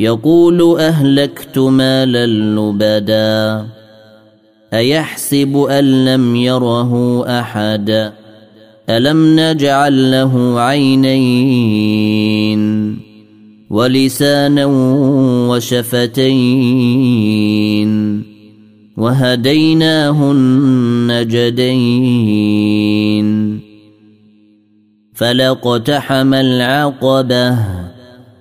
يقول أهلكت مالا لبدا أيحسب أن لم يره أحد؟ ألم نجعل له عينين؟ ولسانا وشفتين؟ وهديناه النجدين؟ فلاقتحم العقبة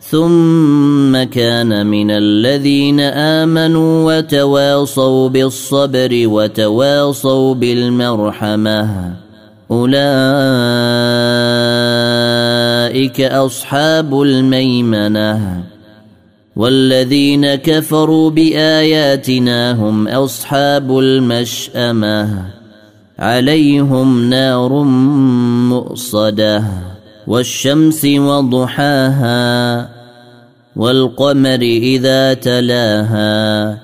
ثم كان من الذين آمنوا وتواصوا بالصبر وتواصوا بالمرحمة. أولئك أصحاب الميمنة. والذين كفروا بآياتنا هم أصحاب المشأمة. عليهم نار مؤصدة. والشمس وضحاها والقمر إذا تلاها